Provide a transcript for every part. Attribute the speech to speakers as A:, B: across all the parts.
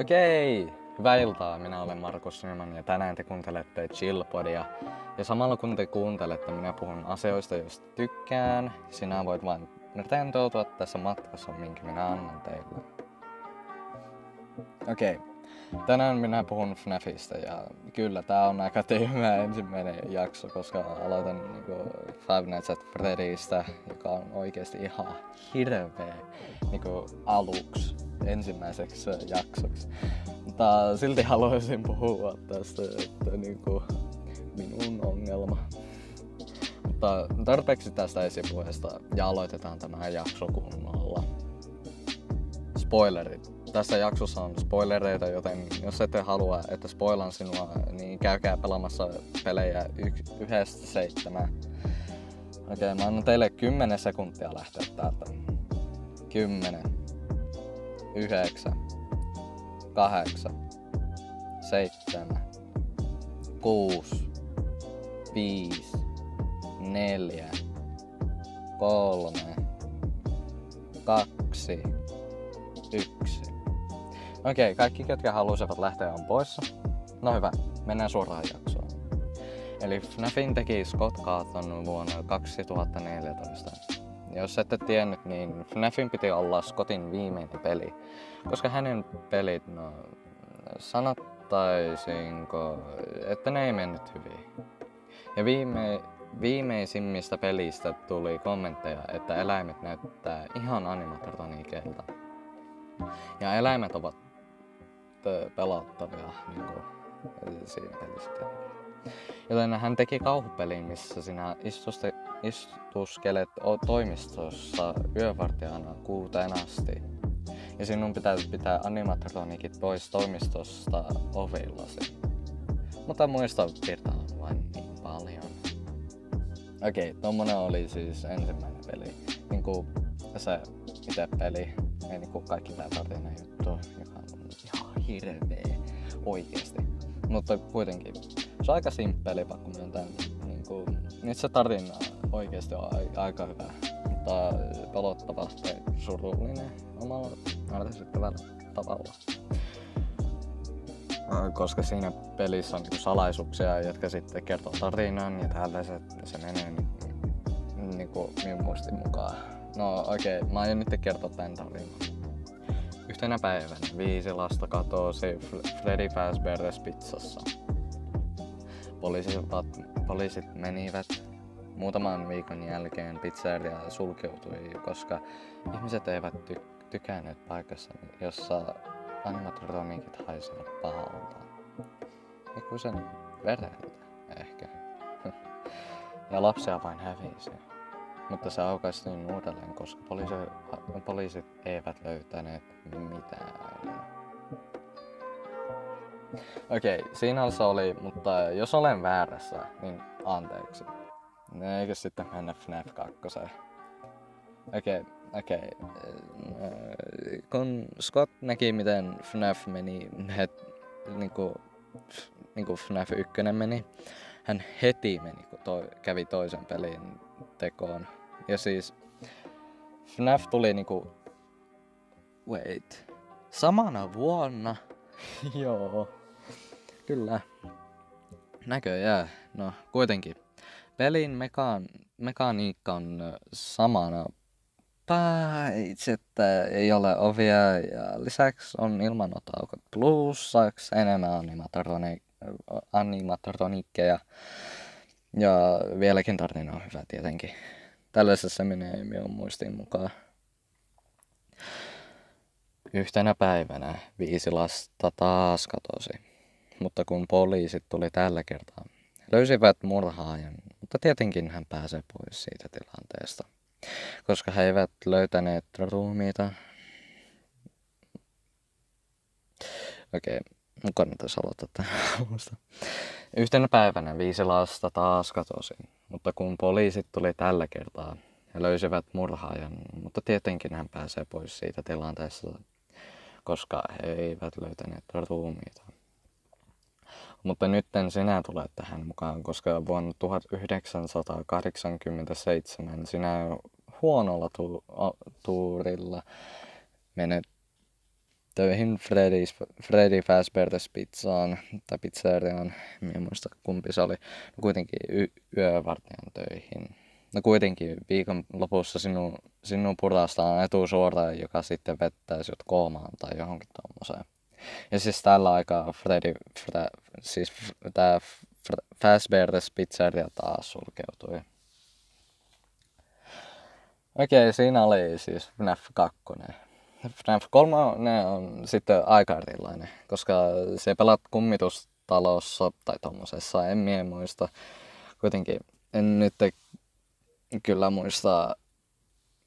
A: Okei, hyvää iltaa. Minä olen Markus Nyman ja tänään te kuuntelette Chillpodia. Ja samalla kun te kuuntelette, minä puhun asioista, joista tykkään. Sinä voit vain rentoutua tässä matkassa, minkä minä annan teille. Okei, tänään minä puhun FNAFista ja kyllä tää on aika tyhmä ensimmäinen jakso, koska aloitan niinku Five Nights at Freddystä, joka on oikeasti ihan hirveä niinku aluksi ensimmäiseksi jaksoksi. Mutta silti haluaisin puhua tästä, että niinku minun ongelma. Mutta tarpeeksi tästä esipuheesta ja aloitetaan tämä jakso kunnolla. Spoilerit. Tässä jaksossa on spoilereita, joten jos ette halua, että spoilan sinua, niin käykää pelaamassa pelejä y- yhdestä seitsemään. Okei, mä annan teille 10 sekuntia lähteä täältä. 10, 9, 8, 7, 6, 5, 4, 3, 2, 1. Okei, kaikki ketkä halusivat lähteä on poissa. No hyvä, mennään suoraan jaksoon. Eli FNAFin teki Scott Cawthon vuonna 2014. Jos ette tiennyt, niin FNAFin piti olla Scottin viimeinen peli, koska hänen pelit, no sanottaisinko, että ne ei mennyt hyvin. Ja viime, viimeisimmistä pelistä tuli kommentteja, että eläimet näyttää ihan animatroniikeilta. Ja eläimet ovat ö, pelottavia niin kuin, siinä pelissä. Joten hän teki kauhupelin, missä sinä istuste, istuskelet toimistossa yövartijana kuuteen asti. Ja sinun pitää pitää animatronikit pois toimistosta ovillasi. Mutta muista piirtää vain niin paljon. Okei, okay, tommonen oli siis ensimmäinen peli. Niinku se itse peli, ei niinku kaikki tää tarina juttu, joka on ihan hirveä oikeesti. Mutta kuitenkin, se on aika simppeli pakko myöntää. Niinku, nyt se tarina oikeesti on aika hyvä, mutta pelottava tai surullinen omalla ärsyttävällä tavalla. Koska siinä pelissä on niinku salaisuuksia, jotka sitten kertoo tarinan ja tällaiset, se menee ni- niinku minun muistin mukaan. No okei, okay, mä aion nyt kertoa tän tarinan. Yhtenä päivänä viisi lasta katosi F- Freddy Fazbear's pizzassa. Poliisit, poliisit menivät muutaman viikon jälkeen pizzeria sulkeutui, koska ihmiset eivät ty- tykänneet paikassa, jossa animatronikit haisivat pahalta. Ikuisen vereltä, ehkä. ja lapsia vain hävisi. Mutta se aukaistiin uudelleen, koska poliisi, poliisit eivät löytäneet mitään. Okei, okay, siinä se oli, mutta jos olen väärässä, niin anteeksi. Eikö sitten mennä FNAF 2? Okei, okay, okei. Okay. Kun Scott näki, miten FNAF meni, het, niinku, niinku FNAF 1 meni, hän heti meni, kun toi, kävi toisen pelin tekoon. Ja siis FNAF tuli niinku... Wait. Samana vuonna? Joo. Kyllä. Näköjään. No, kuitenkin. Pelin mekaan, mekaniikka on samana paitsi että ei ole ovia ja lisäksi on ilmanotaukot plussaksi enemmän animatroni, animatronikkeja. Ja vieläkin tarina on hyvä tietenkin. Tällaisessa menee minun muistin mukaan. Yhtenä päivänä viisi lasta taas katosi. Mutta kun poliisit tuli tällä kertaa, löysivät murhaajan, mutta tietenkin hän pääsee pois siitä tilanteesta. Koska he eivät löytäneet ruumiita. Okei, okay, kannattaisi aloittaa tähän alusta. Yhtenä päivänä viisi lasta taas katosi, mutta kun poliisit tuli tällä kertaa, he löysivät murhaajan, mutta tietenkin hän pääsee pois siitä tilanteesta, koska he eivät löytäneet ruumiita. Mutta nyt sinä tulet tähän mukaan, koska vuonna 1987 sinä huonolla tu- tuurilla menet töihin Freddy's, Freddy Fazbear's pizzaan tai pizzeriaan, en muista kumpi se oli, no kuitenkin y- yövartijan töihin. No kuitenkin viikon lopussa sinun, sinun purastaan etusuoraan, joka sitten vettää sinut koomaan tai johonkin tuommoiseen. Ja siis tällä aikaa Freddy, Fre, siis tämä Fazbear's pizzeria taas sulkeutui. Okei, siinä oli siis FNAF 2. FNAF 3 ne on sitten aika erilainen, koska se pelat kummitustalossa tai tommosessa, en mie muista. Kuitenkin en nyt kyllä muista,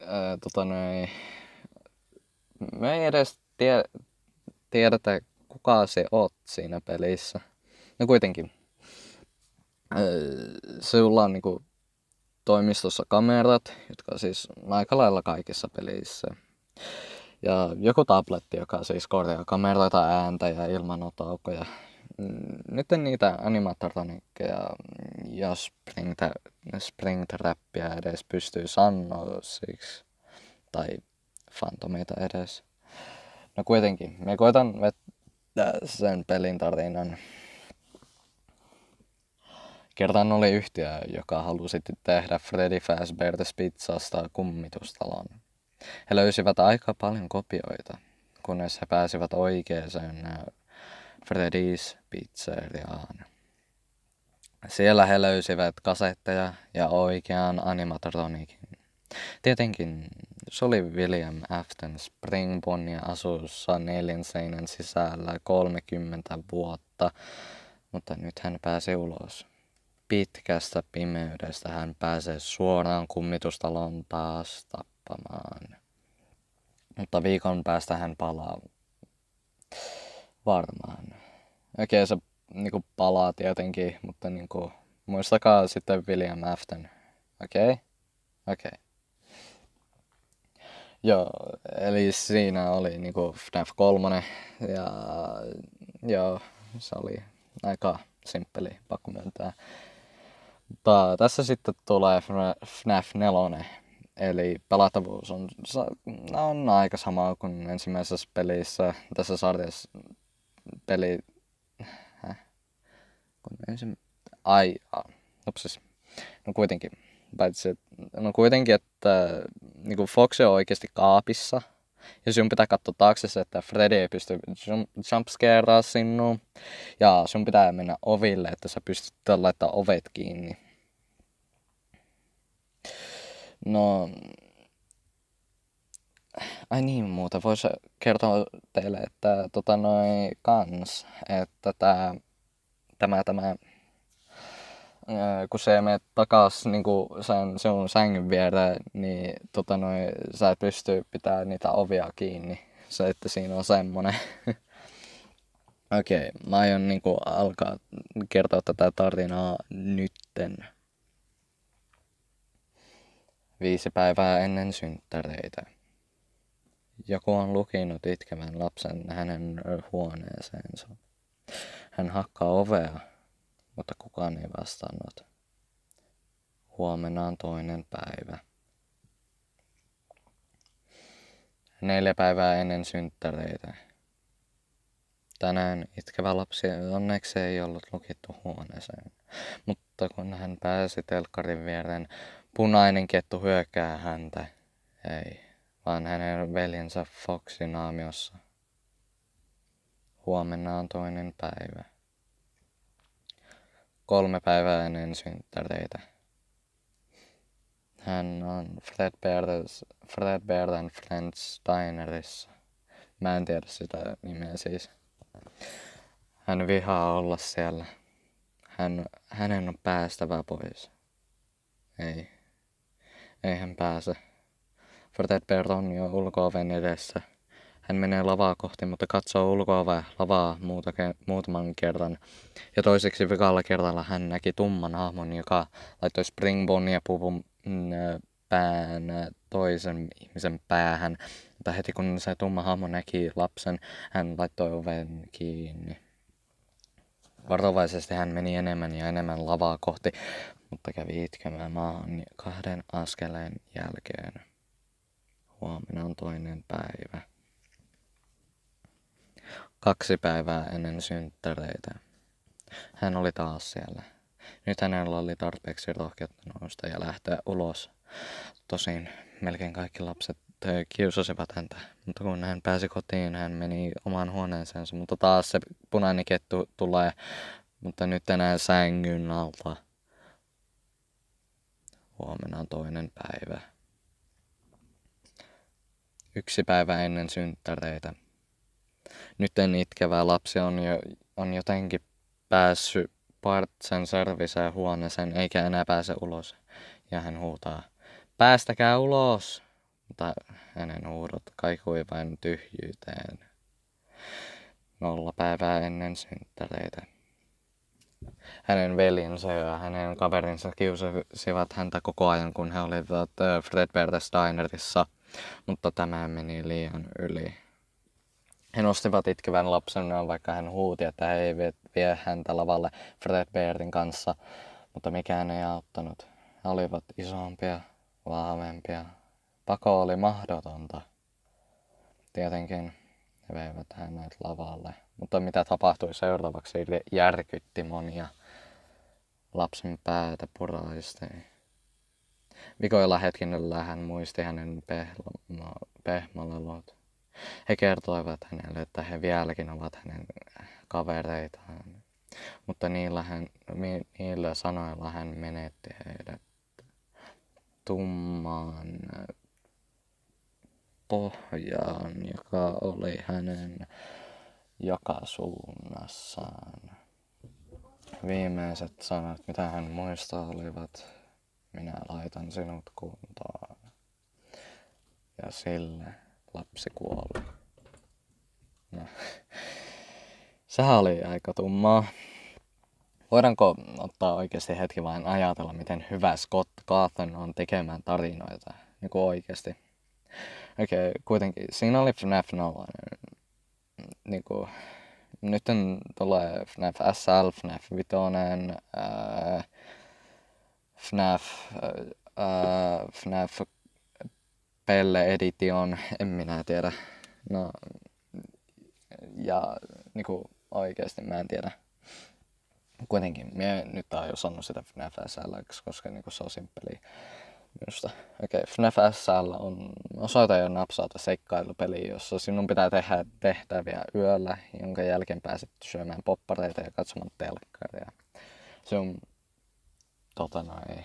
A: ää, tota noin, me ei edes tie, tiedetä kuka se oot siinä pelissä. No kuitenkin, ää, sulla on niinku toimistossa kamerat, jotka siis aika lailla kaikissa peleissä. Ja joku tabletti, joka siis korjaa kameroita, ääntä ja ilmanotaukoja. Mm, nyt niitä animatronikkeja ja Springtrappia edes pystyy sanoa siksi. Tai fantomeita edes. No kuitenkin, me koitan vettää sen pelin tarinan Kerran oli yhtiö, joka halusi tehdä Freddy Fazbear's pizzasta kummitustalon. He löysivät aika paljon kopioita, kunnes he pääsivät oikeaan äh, Freddy's pizzeriaan. Siellä he löysivät kasetteja ja oikean animatronikin. Tietenkin se oli William Afton Springbonia asussa neljän seinän sisällä 30 vuotta, mutta nyt hän pääsi ulos pitkästä pimeydestä hän pääsee suoraan kummitustalon taas tappamaan. Mutta viikon päästä hän palaa varmaan. Okei, okay, se niinku palaa tietenkin, mutta niinku, muistakaa sitten William Afton. Okei? Okay? Okei. Okay. Joo, eli siinä oli niinku FNAF 3 ja joo, se oli aika simppeli, pakko myöntää. Mutta tässä sitten tulee FNAF 4, eli pelattavuus on, on aika sama kuin ensimmäisessä pelissä. Tässä sarjassa peli... Häh? Kun ensin... Ai, upsis. No kuitenkin. Paitsi, no kuitenkin, että niin kuin Fox on oikeasti kaapissa. Ja sinun pitää katsoa taakse että Freddy ei pysty jumpscareaa sinua. Ja sun pitää mennä oville, että sä pystyt laittaa ovet kiinni. No, ai niin muuta, voisi kertoa teille, että tota noin kans, että tää, tämä, tämä, kun se menet takas niinku sen sinun sängyn viereen, niin tota noin, sä et pysty pitää niitä ovia kiinni. Se, että siinä on semmonen. Okei, okay, mä aion niinku alkaa kertoa tätä tarinaa nytten viisi päivää ennen synttäreitä. Joku on lukinut itkevän lapsen hänen huoneeseensa. Hän hakkaa ovea, mutta kukaan ei vastannut. Huomenna on toinen päivä. Neljä päivää ennen synttäreitä. Tänään itkevä lapsi onneksi ei ollut lukittu huoneeseen, mutta kun hän pääsi telkkarin viereen, Punainen kettu hyökkää häntä. Ei, vaan hänen veljensä Foxin naamiossa. Huomenna on toinen päivä. Kolme päivää ennen synttäreitä. Hän on Fred Bear's, Fred Bear and Friends Dinerissa. Mä en tiedä sitä nimeä siis. Hän vihaa olla siellä. Hän, hänen on päästävä pois. Ei. Ei hän pääse. Fred on jo ulkooven edessä. Hän menee lavaa kohti, mutta katsoo ulkoovea lavaa muuta ke- muutaman kerran. Ja toiseksi vikalla kerralla hän näki tumman hahmon, joka laittoi Springbonia puvun mm, pään toisen ihmisen päähän. Mutta heti kun se tumma hahmo näki lapsen, hän laittoi oven kiinni. Varovaisesti hän meni enemmän ja enemmän lavaa kohti, mutta kävi itkemään maahan kahden askeleen jälkeen. Huomenna on toinen päivä. Kaksi päivää ennen synttäreitä. Hän oli taas siellä. Nyt hänellä oli tarpeeksi rohkeutta nousta ja lähteä ulos. Tosin melkein kaikki lapset kiusasivat häntä, mutta kun hän pääsi kotiin, hän meni omaan huoneeseensa, mutta taas se punainen kettu tulee, mutta nyt enää sängyn alta. Huomenna on toinen päivä. Yksi päivä ennen synttäreitä. Nyt en itkevä lapsi on, jo, on jotenkin päässyt Partsen serviseen huoneeseen eikä enää pääse ulos. Ja hän huutaa, päästäkää ulos! Mutta hänen huudot kaikui vain tyhjyyteen. Nolla päivää ennen synttäreitä. Hänen veljensä ja hänen kaverinsa kiusasivat häntä koko ajan, kun he olivat Fred Steinerissa, mutta tämä meni liian yli. He nostivat itkevän lapsen, vaikka hän huuti, että he eivät vie häntä lavalle Fred Beardin kanssa, mutta mikään ei auttanut. He olivat isompia, vahvempia. Pako oli mahdotonta. Tietenkin he veivät hänet lavalle, mutta mitä tapahtui seuraavaksi järkytti monia. Lapsen päätä puraisti. Vikoilla hetkellä hän muisti hänen pehmolelut. He kertoivat hänelle, että he vieläkin ovat hänen kavereitaan. Mutta niillä, hän, niillä sanoilla hän menetti heidät tummaan pohjaan, joka oli hänen joka suunnassaan. Viimeiset sanat, mitä hän muistaa, olivat minä laitan sinut kuntoon. Ja sille lapsi kuoli. No. Sehän oli aika tummaa. Voidaanko ottaa oikeasti hetki vain ajatella, miten hyvä Scott Cawthon on tekemään tarinoita? Niin kuin oikeasti. Okei, okay, kuitenkin. Siinä oli FNAF 0. Niin kuin, nyt tulee FNAF SL, FNAF 5, äh, FNAF, äh, FNAF Pelle Edition, en minä tiedä. No, ja niinku oikeesti mä en tiedä. Kuitenkin, mä nyt oon jo sanonut sitä FNAF SL, koska niinku se on simppeli minusta. Okei, okay, FNAF SL on osoita ja napsauta seikkailupeli, jossa sinun pitää tehdä tehtäviä yöllä, jonka jälkeen pääset syömään poppareita ja katsomaan telkkaria. Se on, tota noin,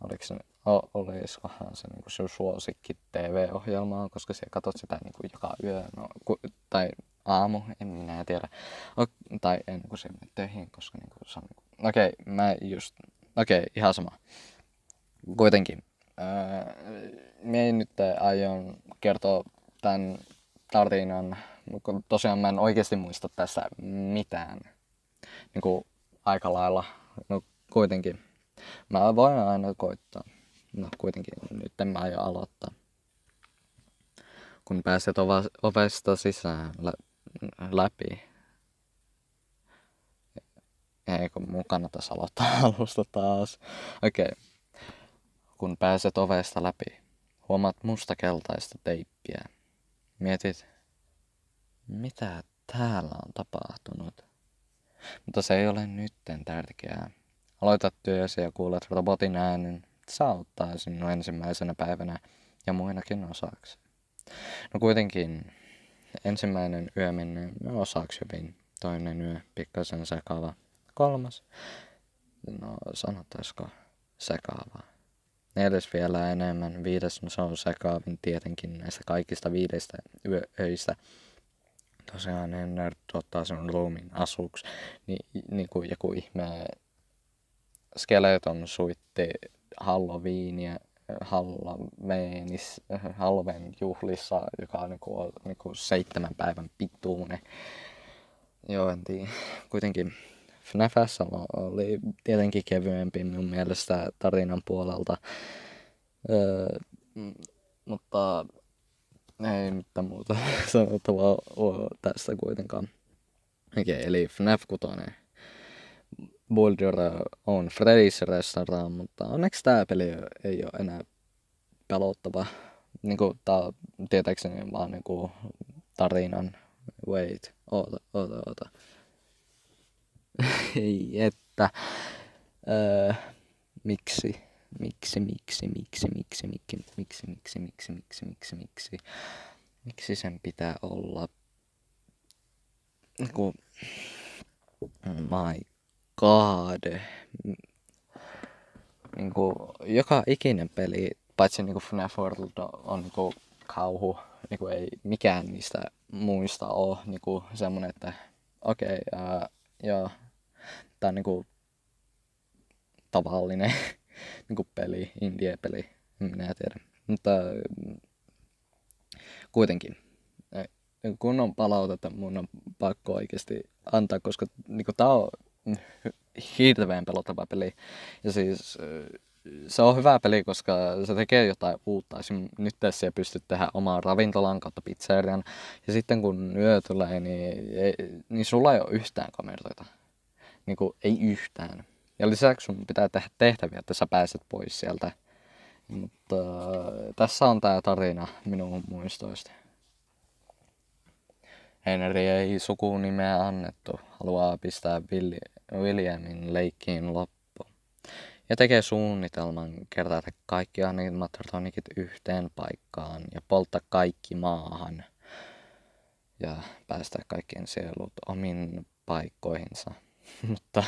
A: oliko se o, olisikohan se niin sun suosikki TV-ohjelmaa, koska siellä katsot sitä niin kuin joka yö, no, ku, tai aamu, en minä tiedä. O, tai ennen kuin se menee töihin, koska niin kuin, se on... Niin. Okei, okay, mä just... Okei, okay, ihan sama. Kuitenkin. Öö, minä nyt aion kertoa tämän tarinan, mutta tosiaan mä en oikeasti muista tässä mitään. Niin kuin aika lailla. No kuitenkin. Mä voin aina koittaa. No kuitenkin nyt en mä aio aloittaa. Kun pääset ova- ovesta sisään lä- läpi. Eikö mun kannattaisi aloittaa alusta taas. Okei. Okay. Kun pääset ovesta läpi, huomaat mustakeltaista teippiä. Mietit, mitä täällä on tapahtunut. Mutta se ei ole nytten tärkeää. Aloitat työsi ja kuulet robotin äänen. Se auttaa sinun ensimmäisenä päivänä ja muinakin osaksi. No kuitenkin ensimmäinen yö menee osaksi hyvin. Toinen yö pikkasen sekava. Kolmas, no sanotaisiko sekava. Neljäs vielä enemmän. Viides, no se on sekaavin tietenkin näistä kaikista viidestä yöistä. Tosiaan en ottaa sen roomin asuksi. Ni, niin kuin joku ihme Skeleton suitti Halloweenia Halloweenis, Halloween juhlissa, joka on niinku, niinku seitsemän päivän pituinen. Joo, en tiedä. Kuitenkin FNAFassa oli tietenkin kevyempi minun mielestä tarinan puolelta. Öö, mutta ei mitään muuta sanottavaa ole tästä kuitenkaan. Okei, okay, eli FNAF 6 Boulder on Freddy's restaurant, mutta onneksi tämä peli ei ole enää pelottava. Niin kuin, tää on tietääkseni vaan niin kuin, tarinan Wait, oota, oota, oota. Ei, että. Öö, miksi? Miksi, miksi, miksi, miksi, miksi, miksi, miksi, miksi, miksi, miksi, miksi, miksi sen pitää olla niinku, my god, niinku, joka ikinen peli, paitsi niinku FNAF World on niinku kauhu, niinku ei mikään niistä muista ole niinku semmonen, että okei, okay, uh, joo, on niinku tavallinen niinku peli, indie-peli, minä tiedä. Mutta kuitenkin, kunnon palautetta mun on pakko oikeasti antaa, koska niinku tää on hirveän pelottava peli. Ja siis se on hyvä peli, koska se tekee jotain uutta. Esimerkiksi nyt tässä pystyt tehdä omaa ravintolan kautta pizzerian. Ja sitten kun yö tulee, niin, niin sulla ei ole yhtään kameroita. Niin kuin, ei yhtään. Ja lisäksi sun pitää tehdä tehtäviä, että sä pääset pois sieltä. Mutta äh, tässä on tää tarina minun muistoista. Henry ei sukunimeä annettu, haluaa pistää Williamin leikkiin loppu. Ja tekee suunnitelman kertaa kaikki animatronikit yhteen paikkaan ja polttaa kaikki maahan. Ja päästä kaikkien sielut omiin paikkoihinsa. Mutta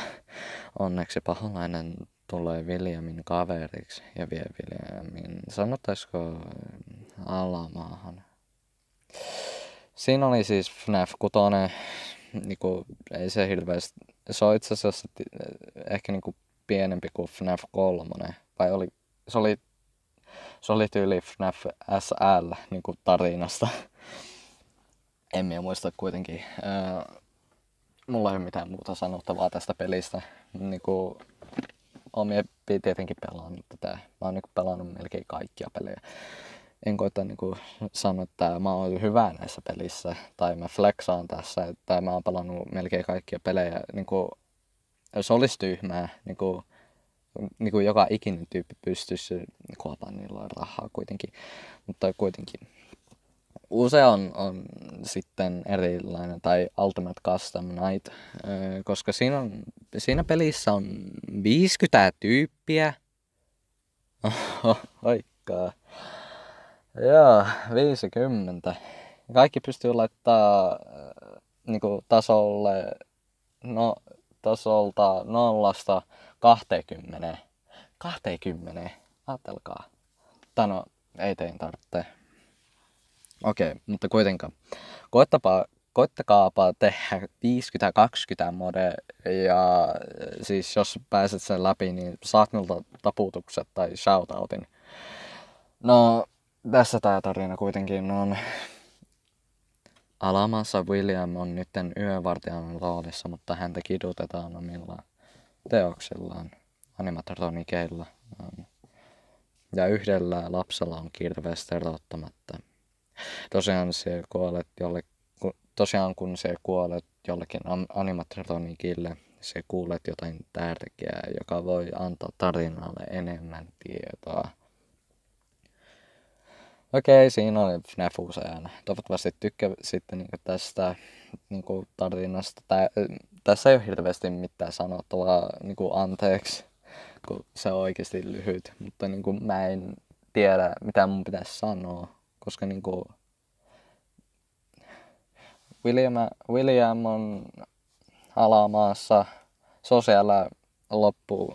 A: onneksi paholainen tulee Williamin kaveriksi ja vie Williamin, sanotaisiko alamaahan. Siinä oli siis FNAF 6, niinku, ei se hirveästi, se on itse asiassa ehkä niinku pienempi kuin FNAF 3, vai oli, se oli, se oli tyyli FNAF SL niinku tarinasta. En minä muista kuitenkin. Öö, mulla ei ole mitään muuta sanottavaa tästä pelistä. Niinku, omia tietenkin pelannut tätä. Mä oon niinku pelannut melkein kaikkia pelejä en koita niinku sanoa, että mä oon hyvä näissä pelissä tai mä flexaan tässä, että mä oon pelannut melkein kaikkia pelejä. Niinku, se olisi tyhmää, niinku, niinku joka ikinen tyyppi pystyisi kuopaan niillä rahaa kuitenkin, mutta kuitenkin. Usea on, on sitten erilainen tai Ultimate Custom Night, koska siinä, on, siinä pelissä on 50 tyyppiä. Oikkaa. Joo, 50. Kaikki pystyy laittaa niinku tasolle, no, tasolta nollasta 20. 20. Ajatelkaa. Tai no, ei tein tarvitse. Okei, okay, mutta kuitenkaan. Koettapa, koittakaapa tehdä 50-20 mode ja siis jos pääset sen läpi, niin saat minulta taputukset tai shoutoutin. No, tässä tämä tarina kuitenkin on. Alamassa William on nytten yövartijan roolissa, mutta häntä kidutetaan omilla teoksillaan, animatronikeilla. Ja yhdellä lapsella on kirves erottamatta. Tosiaan se kuolet jolle, tosiaan kun se kuolet jollekin animatronikille, se kuulet jotain tärkeää, joka voi antaa tarinalle enemmän tietoa. Okei, siinä oli FNAF useana. Toivottavasti tykkäsitte niin tästä niin tarinasta. Tää, tässä ei ole hirveästi mitään sanottavaa niin anteeksi, kun se on oikeasti lyhyt. Mutta niin kuin, mä en tiedä, mitä mun pitäisi sanoa, koska niin kuin, William, William on alamaassa sosiaala loppu,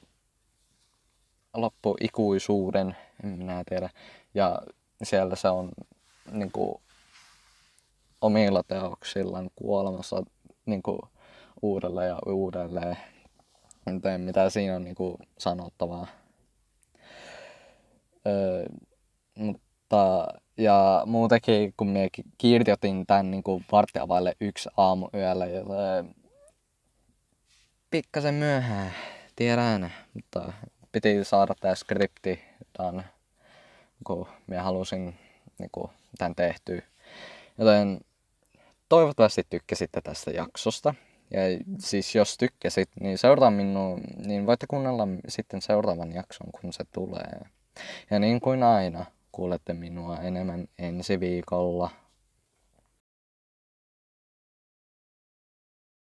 A: loppu ikuisuuden, en minä tiedä. Ja siellä se on niin kuin, omilla teoksillaan kuolemassa niin kuin, uudelleen ja uudelleen. En mitä siinä on niin kuin, sanottavaa. Öö, mutta ja muutenkin, kun minä kirjoitin tämän niin kuin varttia vaille yksi aamu yöllä, ja pikkasen myöhään, tiedän, mutta piti saada tämä skripti tämän kun minä halusin niin kuin, tämän tehtyä. Joten toivottavasti tykkäsitte tästä jaksosta. Ja siis jos tykkäsit, niin seuraa minua, niin voitte kuunnella sitten seuraavan jakson, kun se tulee. Ja niin kuin aina, kuulette minua enemmän ensi viikolla.